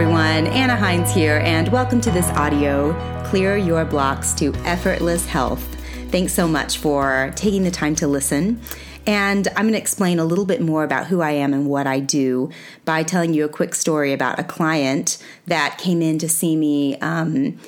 everyone. Anna Hines here, and welcome to this audio Clear Your Blocks to Effortless Health. Thanks so much for taking the time to listen. And I'm going to explain a little bit more about who I am and what I do by telling you a quick story about a client that came in to see me. Um,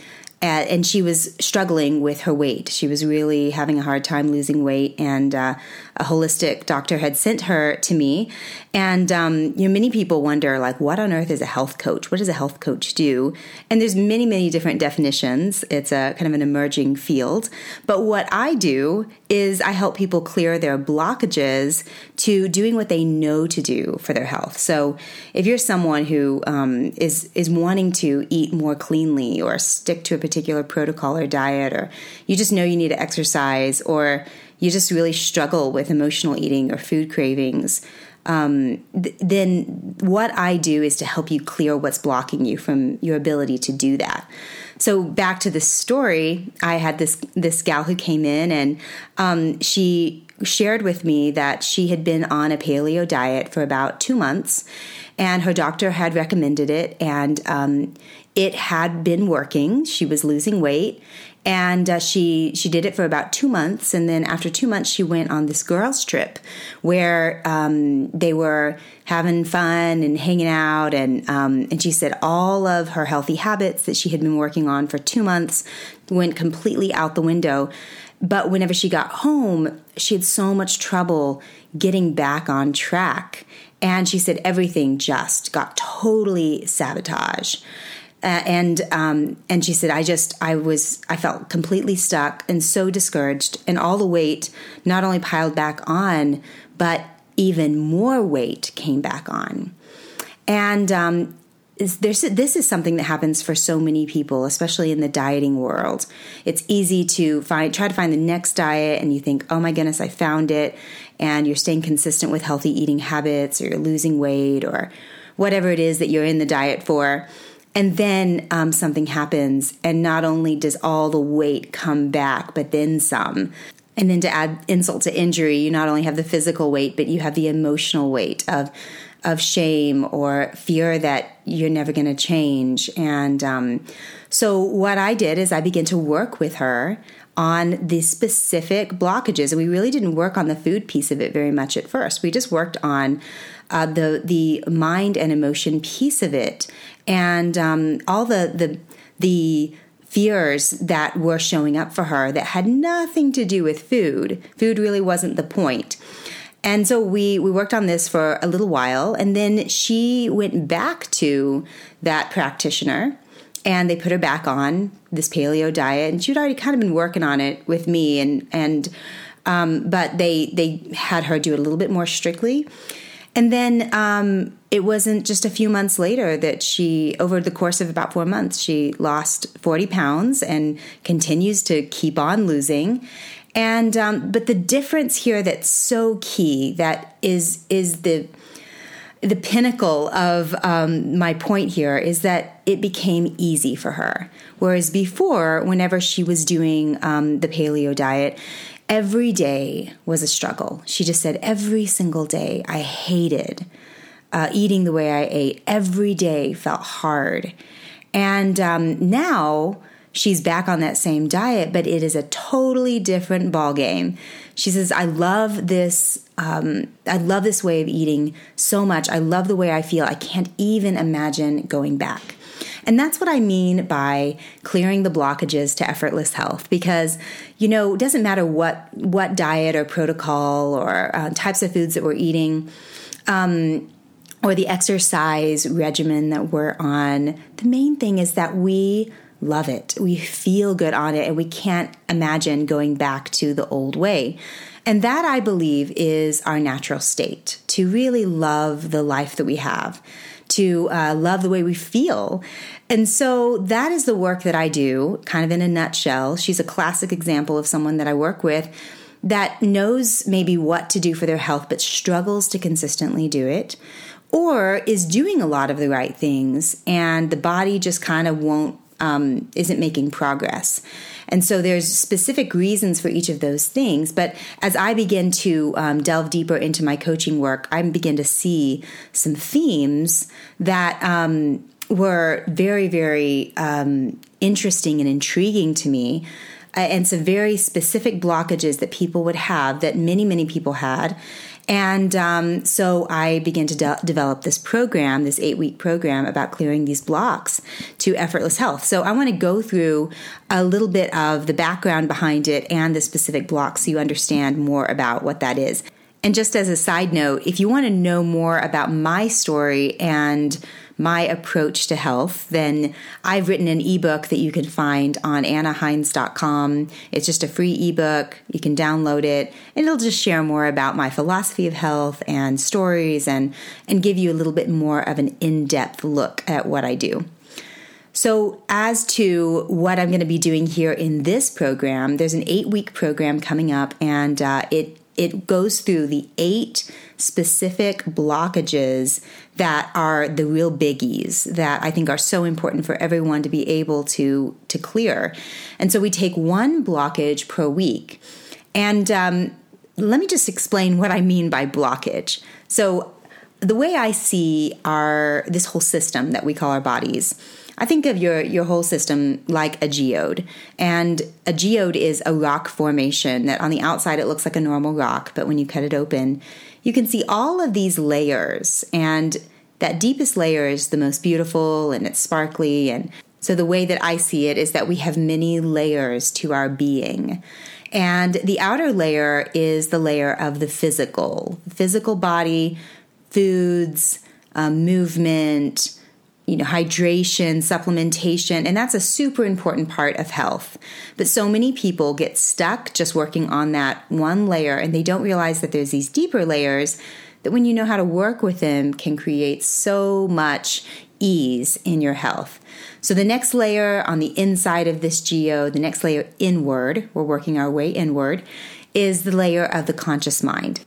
and she was struggling with her weight. She was really having a hard time losing weight, and uh, a holistic doctor had sent her to me. And um, you know, many people wonder, like, what on earth is a health coach? What does a health coach do? And there's many, many different definitions. It's a kind of an emerging field. But what I do is I help people clear their blockages to doing what they know to do for their health. So if you're someone who um, is is wanting to eat more cleanly or stick to a particular protocol or diet, or you just know you need to exercise, or you just really struggle with emotional eating or food cravings, um, th- then what I do is to help you clear what's blocking you from your ability to do that. So back to the story, I had this this gal who came in and um, she shared with me that she had been on a paleo diet for about two months, and her doctor had recommended it, and um, it had been working. She was losing weight, and uh, she she did it for about two months, and then after two months, she went on this girls' trip where um, they were having fun and hanging out, and um, and she said all of her healthy habits that she had been working on for two months went completely out the window. But whenever she got home, she had so much trouble getting back on track. And she said everything just got totally sabotaged. Uh, and um, and she said, I just I was I felt completely stuck and so discouraged, and all the weight not only piled back on, but even more weight came back on. And um, this is something that happens for so many people, especially in the dieting world. It's easy to find try to find the next diet, and you think, "Oh my goodness, I found it," and you're staying consistent with healthy eating habits, or you're losing weight, or whatever it is that you're in the diet for and then um, something happens, and not only does all the weight come back, but then some. And then to add insult to injury, you not only have the physical weight, but you have the emotional weight of of shame or fear that you're never going to change. And um, so, what I did is I began to work with her on the specific blockages. And we really didn't work on the food piece of it very much at first. We just worked on uh, the the mind and emotion piece of it, and um, all the the the fears that were showing up for her that had nothing to do with food. Food really wasn't the point. And so we we worked on this for a little while and then she went back to that practitioner and they put her back on this paleo diet. And she'd already kind of been working on it with me. And and um, but they they had her do it a little bit more strictly. And then um, it wasn't just a few months later that she, over the course of about four months, she lost 40 pounds and continues to keep on losing. And um, but the difference here that's so key that is is the the pinnacle of um, my point here is that it became easy for her. Whereas before, whenever she was doing um, the paleo diet, every day was a struggle. She just said, every single day, I hated uh, eating the way I ate. Every day felt hard. And um, now, she's back on that same diet, but it is a totally different ballgame. She says, I love this. Um, I love this way of eating so much. I love the way I feel. I can't even imagine going back. And that's what I mean by clearing the blockages to effortless health because you know, it doesn't matter what what diet or protocol or uh, types of foods that we're eating. Um, or the exercise regimen that we're on, the main thing is that we love it. We feel good on it and we can't imagine going back to the old way. And that I believe is our natural state to really love the life that we have, to uh, love the way we feel. And so that is the work that I do, kind of in a nutshell. She's a classic example of someone that I work with that knows maybe what to do for their health, but struggles to consistently do it or is doing a lot of the right things and the body just kind of won't um, isn't making progress. And so there's specific reasons for each of those things. But as I begin to um, delve deeper into my coaching work, I begin to see some themes that um, were very, very um, interesting and intriguing to me. Uh, and some very specific blockages that people would have that many, many people had. And um, so I began to de- develop this program, this eight week program about clearing these blocks to effortless health. So I want to go through a little bit of the background behind it and the specific blocks so you understand more about what that is. And just as a side note, if you want to know more about my story and my approach to health, then I've written an ebook that you can find on annaheinz.com. It's just a free ebook. You can download it, and it'll just share more about my philosophy of health and stories and, and give you a little bit more of an in depth look at what I do. So, as to what I'm going to be doing here in this program, there's an eight week program coming up, and uh, it it goes through the eight specific blockages that are the real biggies that I think are so important for everyone to be able to to clear. And so we take one blockage per week. And um, let me just explain what I mean by blockage. So the way I see our this whole system that we call our bodies I think of your your whole system like a geode. And a geode is a rock formation that on the outside it looks like a normal rock, but when you cut it open, you can see all of these layers and that deepest layer is the most beautiful and it's sparkly and so the way that I see it is that we have many layers to our being. And the outer layer is the layer of the physical, physical body, foods, um, movement, you know, hydration, supplementation, and that's a super important part of health. But so many people get stuck just working on that one layer and they don't realize that there's these deeper layers that when you know how to work with them can create so much ease in your health. So the next layer on the inside of this geo, the next layer inward, we're working our way inward, is the layer of the conscious mind.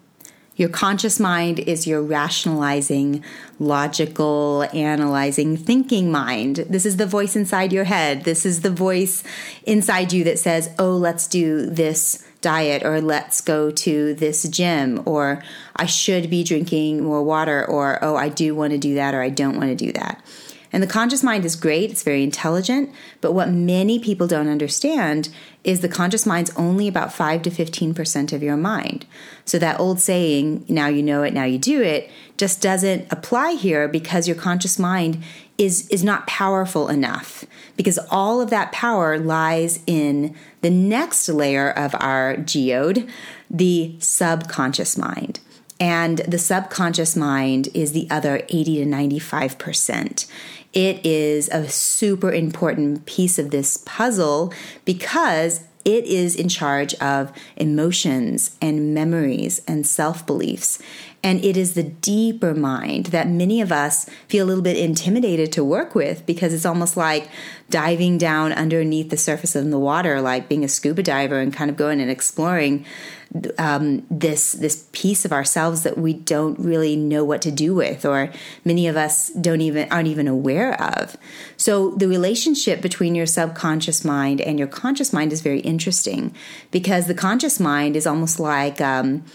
Your conscious mind is your rationalizing, logical, analyzing, thinking mind. This is the voice inside your head. This is the voice inside you that says, oh, let's do this diet, or let's go to this gym, or I should be drinking more water, or oh, I do want to do that, or I don't want to do that. And the conscious mind is great, it's very intelligent, but what many people don't understand is the conscious mind's only about 5 to 15% of your mind. So that old saying, now you know it, now you do it, just doesn't apply here because your conscious mind is is not powerful enough because all of that power lies in the next layer of our geode, the subconscious mind. And the subconscious mind is the other 80 to 95%. It is a super important piece of this puzzle because it is in charge of emotions and memories and self beliefs. And it is the deeper mind that many of us feel a little bit intimidated to work with because it's almost like diving down underneath the surface of the water, like being a scuba diver and kind of going and exploring um, this this piece of ourselves that we don't really know what to do with, or many of us don't even aren't even aware of. So the relationship between your subconscious mind and your conscious mind is very interesting because the conscious mind is almost like um,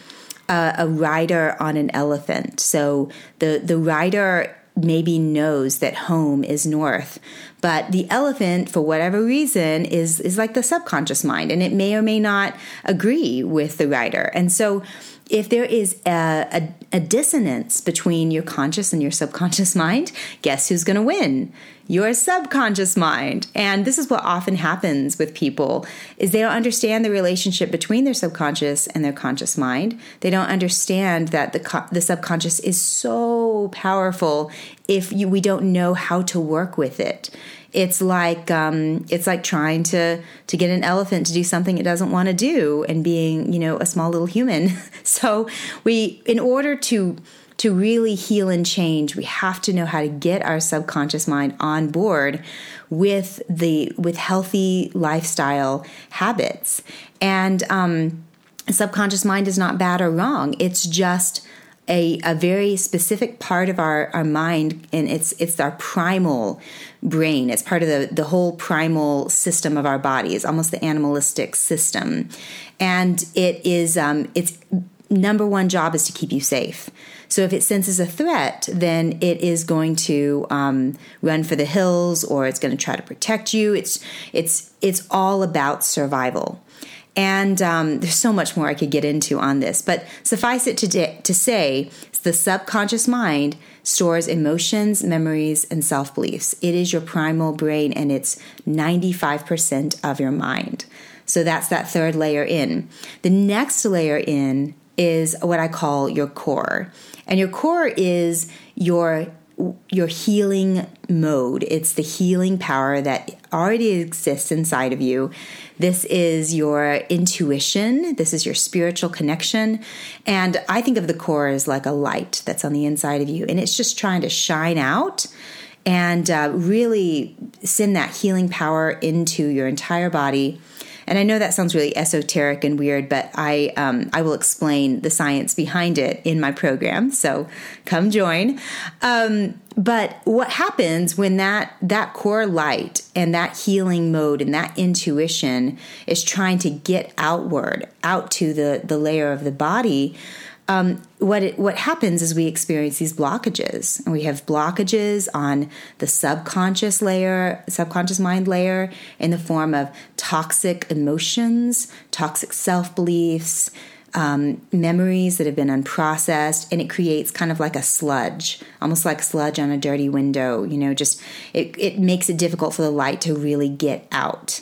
a, a rider on an elephant. So the the rider maybe knows that home is north but the elephant for whatever reason is is like the subconscious mind and it may or may not agree with the rider and so if there is a, a, a dissonance between your conscious and your subconscious mind guess who's going to win your subconscious mind. And this is what often happens with people is they don't understand the relationship between their subconscious and their conscious mind. They don't understand that the the subconscious is so powerful if you, we don't know how to work with it. It's like um, it's like trying to to get an elephant to do something it doesn't want to do, and being you know a small little human. so we, in order to to really heal and change, we have to know how to get our subconscious mind on board with the with healthy lifestyle habits. And um, subconscious mind is not bad or wrong. It's just a, a very specific part of our, our mind and it's it's our primal brain it's part of the, the whole primal system of our body it's almost the animalistic system and it is um, it's number one job is to keep you safe. So if it senses a threat, then it is going to um, run for the hills, or it's going to try to protect you. It's it's it's all about survival. And um, there's so much more I could get into on this, but suffice it to, to say, the subconscious mind stores emotions, memories, and self beliefs. It is your primal brain, and it's 95% of your mind. So that's that third layer in. The next layer in is what I call your core. And your core is your your healing mode. It's the healing power that already exists inside of you. This is your intuition. This is your spiritual connection. And I think of the core as like a light that's on the inside of you, and it's just trying to shine out and uh, really send that healing power into your entire body and I know that sounds really esoteric and weird, but I um, I will explain the science behind it in my program. So come join. Um, but what happens when that that core light and that healing mode and that intuition is trying to get outward out to the the layer of the body um, what it, what happens is we experience these blockages, and we have blockages on the subconscious layer, subconscious mind layer, in the form of toxic emotions, toxic self beliefs, um, memories that have been unprocessed, and it creates kind of like a sludge, almost like sludge on a dirty window. You know, just it, it makes it difficult for the light to really get out.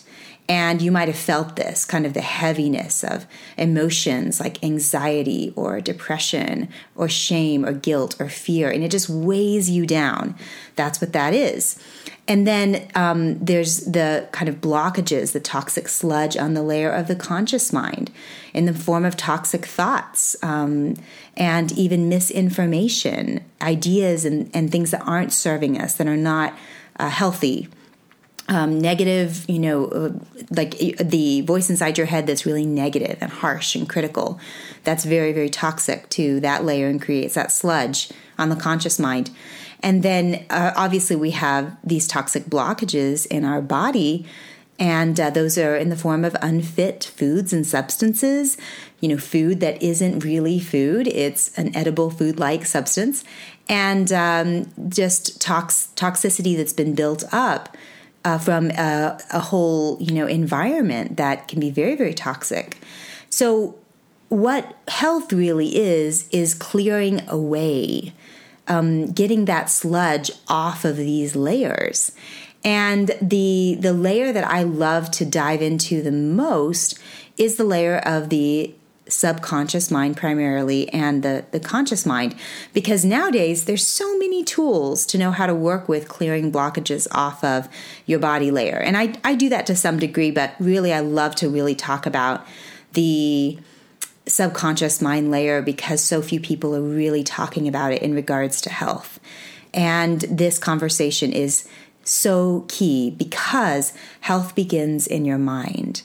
And you might have felt this kind of the heaviness of emotions like anxiety or depression or shame or guilt or fear, and it just weighs you down. That's what that is. And then um, there's the kind of blockages, the toxic sludge on the layer of the conscious mind in the form of toxic thoughts um, and even misinformation, ideas and, and things that aren't serving us, that are not uh, healthy um, negative, you know, uh, like the voice inside your head that's really negative and harsh and critical, that's very, very toxic to that layer and creates that sludge on the conscious mind. And then uh, obviously we have these toxic blockages in our body, and uh, those are in the form of unfit foods and substances. You know, food that isn't really food, it's an edible food like substance, and um, just tox- toxicity that's been built up uh, from a, a whole you know environment that can be very very toxic. So what health really is is clearing away, um, getting that sludge off of these layers. And the the layer that I love to dive into the most is the layer of the subconscious mind primarily and the, the conscious mind because nowadays there's so many tools to know how to work with clearing blockages off of your body layer. And I, I do that to some degree but really i love to really talk about the subconscious mind layer because so few people are really talking about it in regards to health. And this conversation is so key because health begins in your mind.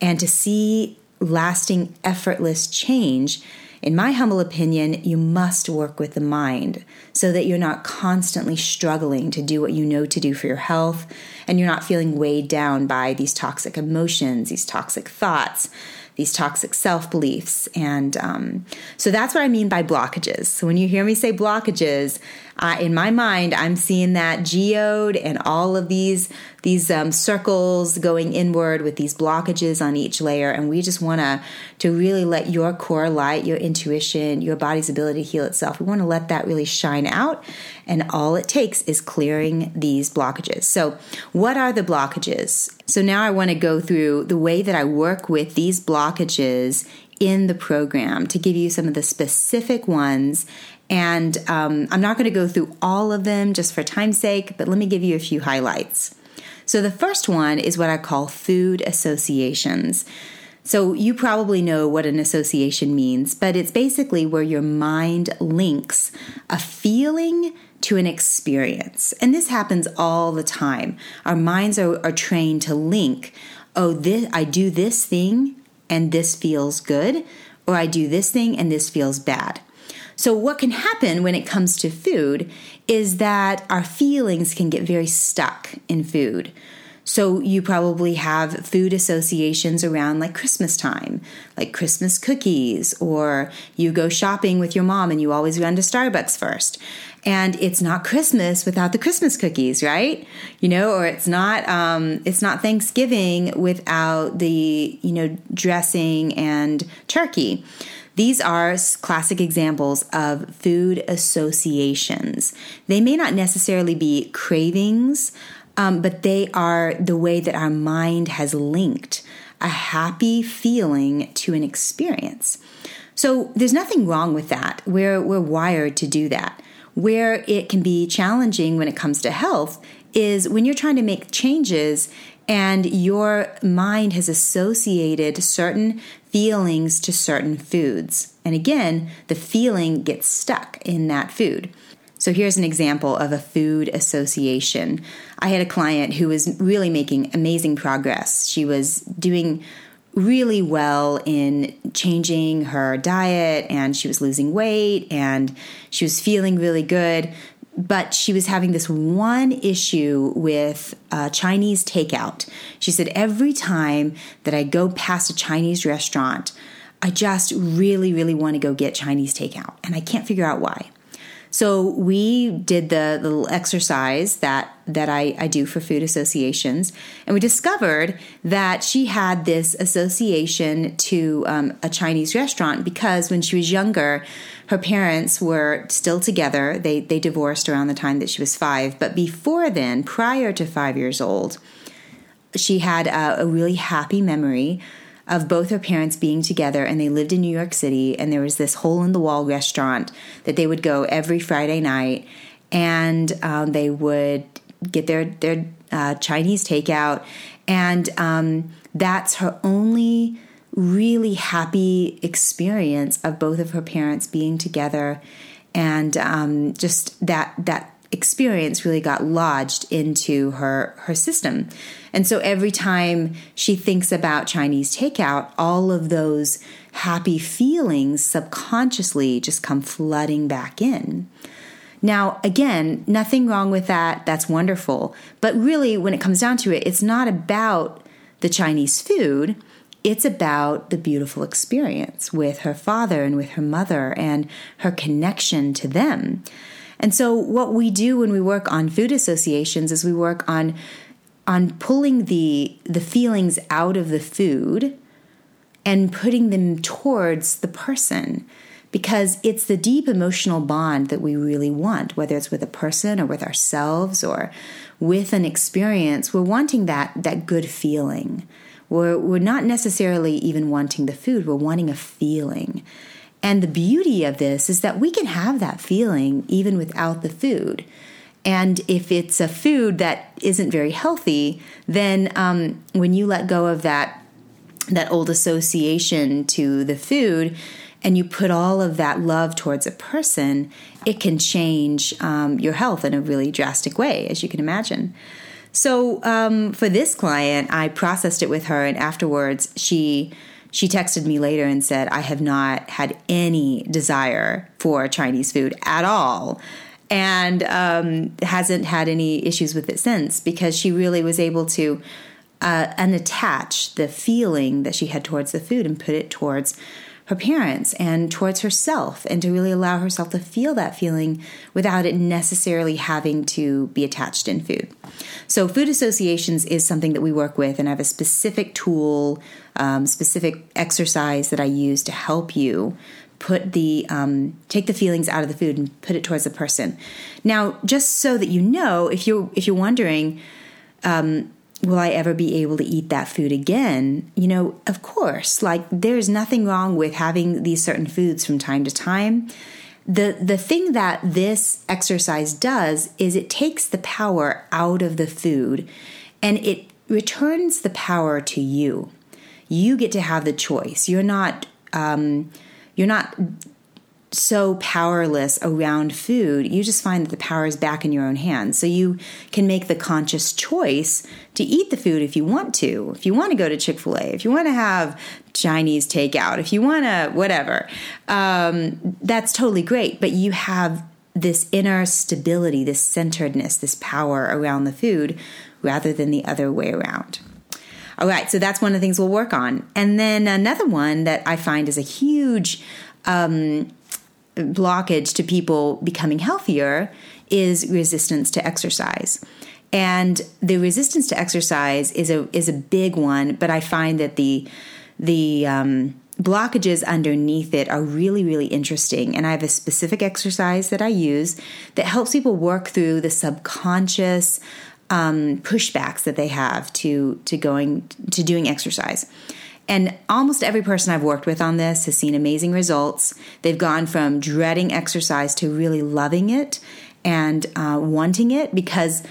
And to see lasting, effortless change, in my humble opinion, you must work with the mind so that you're not constantly struggling to do what you know to do for your health and you're not feeling weighed down by these toxic emotions, these toxic thoughts, these toxic self beliefs. And um, so that's what I mean by blockages. So when you hear me say blockages, uh, in my mind, I'm seeing that geode and all of these these um, circles going inward with these blockages on each layer, and we just want to to really let your core light, your intuition, your body's ability to heal itself. We want to let that really shine out, and all it takes is clearing these blockages. So, what are the blockages? So now I want to go through the way that I work with these blockages in the program to give you some of the specific ones and um, I'm not going to go through all of them just for time's sake, but let me give you a few highlights. So the first one is what I call food associations. So you probably know what an association means, but it's basically where your mind links a feeling to an experience. And this happens all the time. Our minds are, are trained to link, oh, this I do this thing and this feels good, or I do this thing and this feels bad. So, what can happen when it comes to food is that our feelings can get very stuck in food. So you probably have food associations around like Christmas time, like Christmas cookies, or you go shopping with your mom and you always run to Starbucks first. And it's not Christmas without the Christmas cookies, right? You know, or it's not um, it's not Thanksgiving without the you know dressing and turkey. These are classic examples of food associations. They may not necessarily be cravings um, but they are the way that our mind has linked a happy feeling to an experience. So there's nothing wrong with that. We're, we're wired to do that. Where it can be challenging when it comes to health is when you're trying to make changes and your mind has associated certain feelings to certain foods. And again, the feeling gets stuck in that food. So here's an example of a food association. I had a client who was really making amazing progress. She was doing really well in changing her diet and she was losing weight and she was feeling really good. But she was having this one issue with uh, Chinese takeout. She said, Every time that I go past a Chinese restaurant, I just really, really want to go get Chinese takeout. And I can't figure out why. So we did the, the little exercise that that I, I do for food associations, and we discovered that she had this association to um, a Chinese restaurant because when she was younger, her parents were still together. They they divorced around the time that she was five, but before then, prior to five years old, she had a, a really happy memory of both her parents being together and they lived in New York City and there was this hole in the wall restaurant that they would go every Friday night and um, they would get their their uh, Chinese takeout and um, that's her only really happy experience of both of her parents being together and um, just that that experience really got lodged into her her system. And so every time she thinks about Chinese takeout, all of those happy feelings subconsciously just come flooding back in. Now, again, nothing wrong with that. That's wonderful. But really, when it comes down to it, it's not about the Chinese food. It's about the beautiful experience with her father and with her mother and her connection to them. And so what we do when we work on food associations is we work on on pulling the the feelings out of the food and putting them towards the person because it's the deep emotional bond that we really want whether it's with a person or with ourselves or with an experience we're wanting that that good feeling we're, we're not necessarily even wanting the food we're wanting a feeling and the beauty of this is that we can have that feeling even without the food. And if it's a food that isn't very healthy, then um, when you let go of that that old association to the food, and you put all of that love towards a person, it can change um, your health in a really drastic way, as you can imagine. So um, for this client, I processed it with her, and afterwards, she she texted me later and said, I have not had any desire for Chinese food at all. And um, hasn't had any issues with it since because she really was able to uh, unattach the feeling that she had towards the food and put it towards her parents and towards herself and to really allow herself to feel that feeling without it necessarily having to be attached in food. So, food associations is something that we work with, and I have a specific tool, um, specific exercise that I use to help you put the um, take the feelings out of the food and put it towards the person. Now, just so that you know, if you're if you're wondering, um, will I ever be able to eat that food again? You know, of course, like there's nothing wrong with having these certain foods from time to time. The the thing that this exercise does is it takes the power out of the food and it returns the power to you. You get to have the choice. You're not um, you're not so powerless around food, you just find that the power is back in your own hands. So you can make the conscious choice to eat the food if you want to. If you want to go to Chick fil A, if you want to have Chinese takeout, if you want to, whatever, um, that's totally great. But you have this inner stability, this centeredness, this power around the food rather than the other way around. All right, so that's one of the things we'll work on. And then another one that I find is a huge um, blockage to people becoming healthier is resistance to exercise. And the resistance to exercise is a is a big one, but I find that the the um, blockages underneath it are really really interesting. And I have a specific exercise that I use that helps people work through the subconscious um, pushbacks that they have to to going to doing exercise. And almost every person I've worked with on this has seen amazing results. They've gone from dreading exercise to really loving it and uh, wanting it because,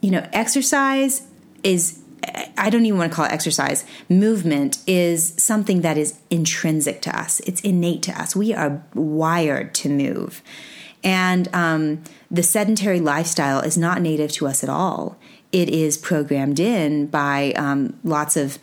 you know, exercise is, I don't even want to call it exercise. Movement is something that is intrinsic to us, it's innate to us. We are wired to move. And um, the sedentary lifestyle is not native to us at all. It is programmed in by um, lots of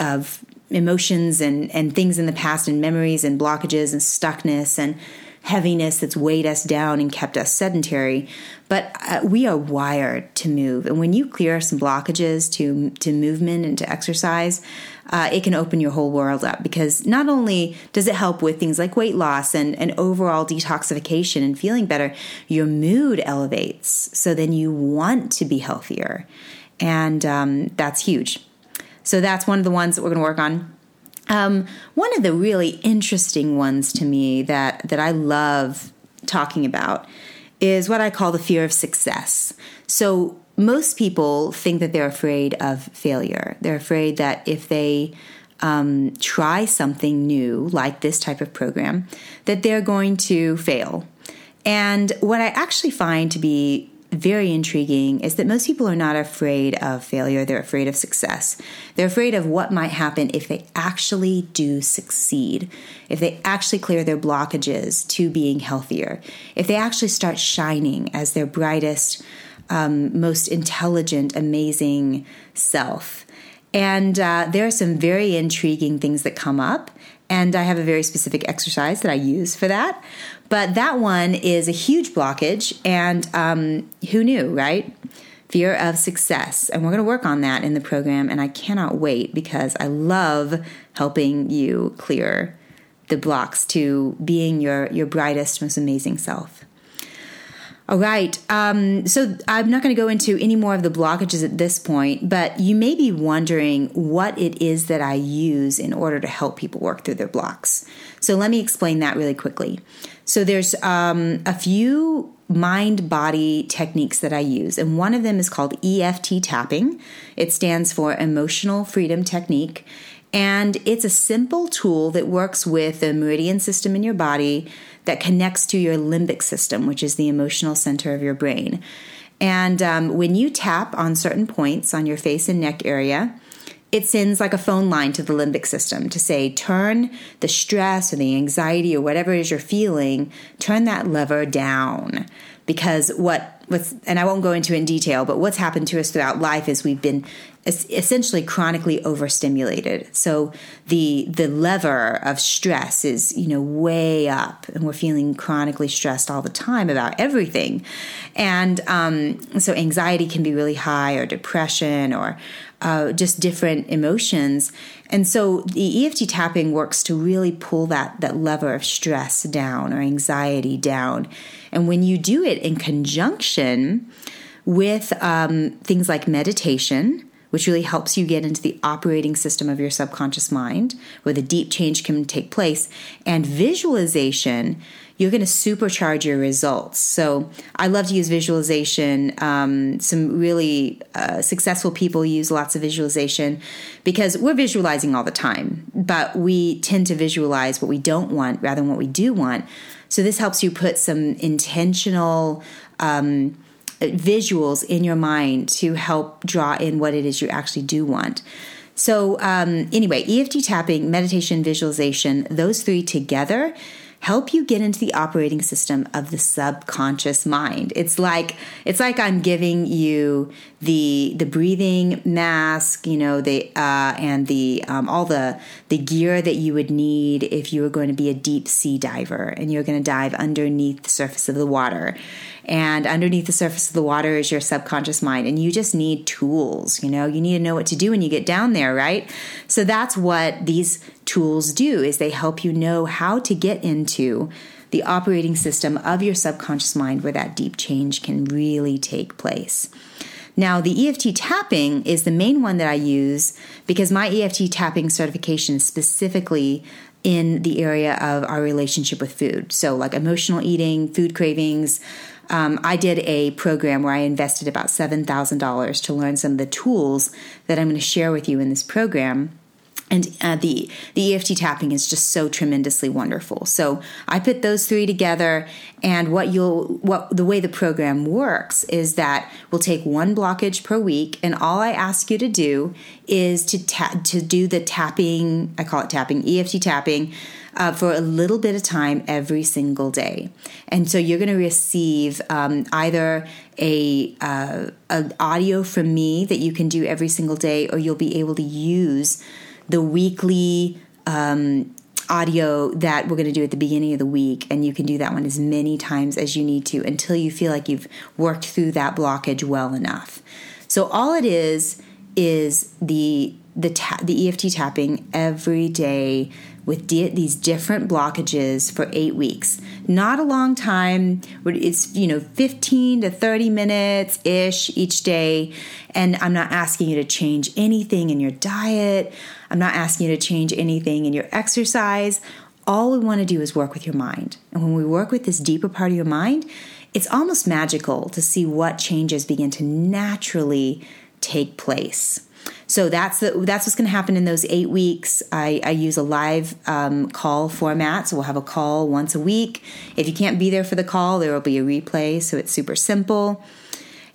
of emotions and and things in the past and memories and blockages and stuckness and heaviness that's weighed us down and kept us sedentary. But uh, we are wired to move, and when you clear some blockages to to movement and to exercise, uh, it can open your whole world up. Because not only does it help with things like weight loss and, and overall detoxification and feeling better, your mood elevates. So then you want to be healthier, and um, that's huge. So that's one of the ones that we're going to work on. Um, one of the really interesting ones to me that that I love talking about is what I call the fear of success. So most people think that they're afraid of failure. They're afraid that if they um, try something new, like this type of program, that they're going to fail. And what I actually find to be very intriguing is that most people are not afraid of failure, they're afraid of success. They're afraid of what might happen if they actually do succeed, if they actually clear their blockages to being healthier, if they actually start shining as their brightest, um, most intelligent, amazing self. And uh, there are some very intriguing things that come up. And I have a very specific exercise that I use for that. But that one is a huge blockage. And um, who knew, right? Fear of success. And we're going to work on that in the program. And I cannot wait because I love helping you clear the blocks to being your, your brightest, most amazing self. All right. Um, so I'm not going to go into any more of the blockages at this point, but you may be wondering what it is that I use in order to help people work through their blocks. So let me explain that really quickly. So there's um, a few mind body techniques that I use, and one of them is called EFT tapping. It stands for Emotional Freedom Technique. And it's a simple tool that works with the meridian system in your body that connects to your limbic system, which is the emotional center of your brain. And um, when you tap on certain points on your face and neck area, it sends like a phone line to the limbic system to say, turn the stress or the anxiety or whatever it is you're feeling, turn that lever down. Because what, what's, and I won't go into in detail, but what's happened to us throughout life is we've been essentially chronically overstimulated. So the the lever of stress is you know way up, and we're feeling chronically stressed all the time about everything. And um, so anxiety can be really high, or depression, or uh, just different emotions. And so the EFT tapping works to really pull that that lever of stress down or anxiety down. And when you do it in conjunction with um, things like meditation which really helps you get into the operating system of your subconscious mind where the deep change can take place. And visualization, you're going to supercharge your results. So I love to use visualization. Um, some really uh, successful people use lots of visualization because we're visualizing all the time, but we tend to visualize what we don't want rather than what we do want. So this helps you put some intentional. Um, visuals in your mind to help draw in what it is you actually do want. So, um, anyway, EFT tapping, meditation, visualization, those three together help you get into the operating system of the subconscious mind. It's like it's like I'm giving you the the breathing mask, you know, the uh, and the um, all the the gear that you would need if you were going to be a deep sea diver and you're going to dive underneath the surface of the water. And underneath the surface of the water is your subconscious mind, and you just need tools. You know, you need to know what to do when you get down there, right? So that's what these tools do is they help you know how to get into the operating system of your subconscious mind where that deep change can really take place. Now, the EFT tapping is the main one that I use because my EFT tapping certification is specifically in the area of our relationship with food. So, like emotional eating, food cravings. Um, I did a program where I invested about $7,000 to learn some of the tools that I'm going to share with you in this program and uh, the the EFT tapping is just so tremendously wonderful. So I put those three together, and what you'll what the way the program works is that we'll take one blockage per week, and all I ask you to do is to ta- to do the tapping. I call it tapping EFT tapping. Uh, for a little bit of time every single day, and so you're going to receive um, either a, uh, an audio from me that you can do every single day, or you'll be able to use the weekly um, audio that we're going to do at the beginning of the week. And you can do that one as many times as you need to until you feel like you've worked through that blockage well enough. So all it is is the the ta- the EFT tapping every day with these different blockages for eight weeks. Not a long time. It's, you know, 15 to 30 minutes ish each day. And I'm not asking you to change anything in your diet. I'm not asking you to change anything in your exercise. All we want to do is work with your mind. And when we work with this deeper part of your mind, it's almost magical to see what changes begin to naturally take place. So that's the, that's what's going to happen in those eight weeks. I, I use a live um, call format, so we'll have a call once a week. If you can't be there for the call, there will be a replay, so it's super simple.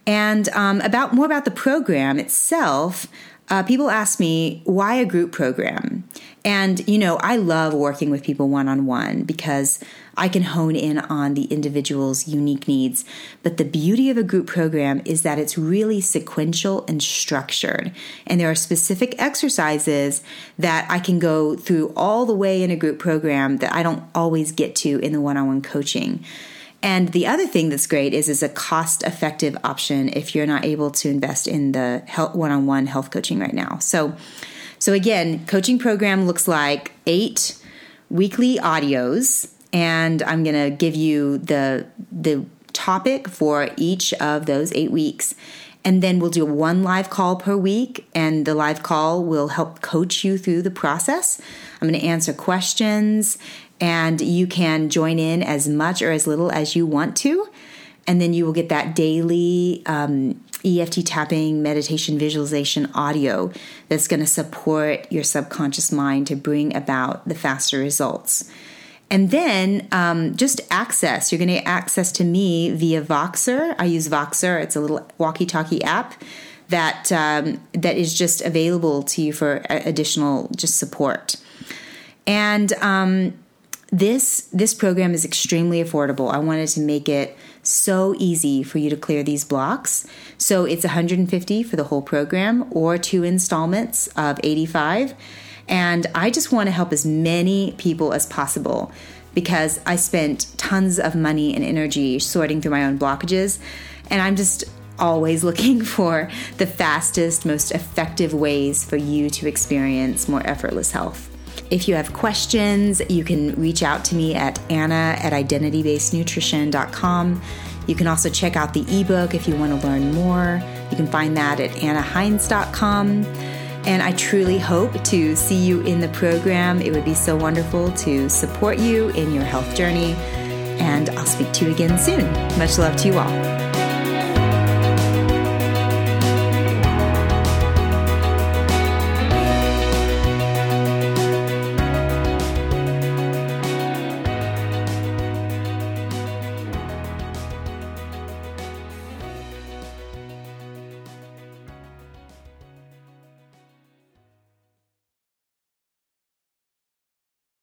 And um, about more about the program itself, uh, people ask me why a group program, and you know I love working with people one on one because I can hone in on the individual's unique needs. But the beauty of a group program is that it's really sequential and structured. And there are specific exercises that I can go through all the way in a group program that I don't always get to in the one on one coaching. And the other thing that's great is is a cost effective option if you're not able to invest in the one on one health coaching right now. So, so again, coaching program looks like eight weekly audios and I'm to give you the the topic for each of those 8 weeks. And then we'll do one live call per week, and the live call will help coach you through the process. I'm going to answer questions, and you can join in as much or as little as you want to. And then you will get that daily um, EFT tapping, meditation, visualization audio that's going to support your subconscious mind to bring about the faster results. And then um, just access. You're going to access to me via Voxer. I use Voxer. It's a little walkie-talkie app that um, that is just available to you for additional just support. And um, this this program is extremely affordable. I wanted to make it so easy for you to clear these blocks. So it's 150 for the whole program, or two installments of 85 and I just want to help as many people as possible because I spent tons of money and energy sorting through my own blockages. And I'm just always looking for the fastest, most effective ways for you to experience more effortless health. If you have questions, you can reach out to me at anna at identitybasednutrition.com. You can also check out the ebook if you want to learn more. You can find that at annaheinz.com. And I truly hope to see you in the program. It would be so wonderful to support you in your health journey. And I'll speak to you again soon. Much love to you all.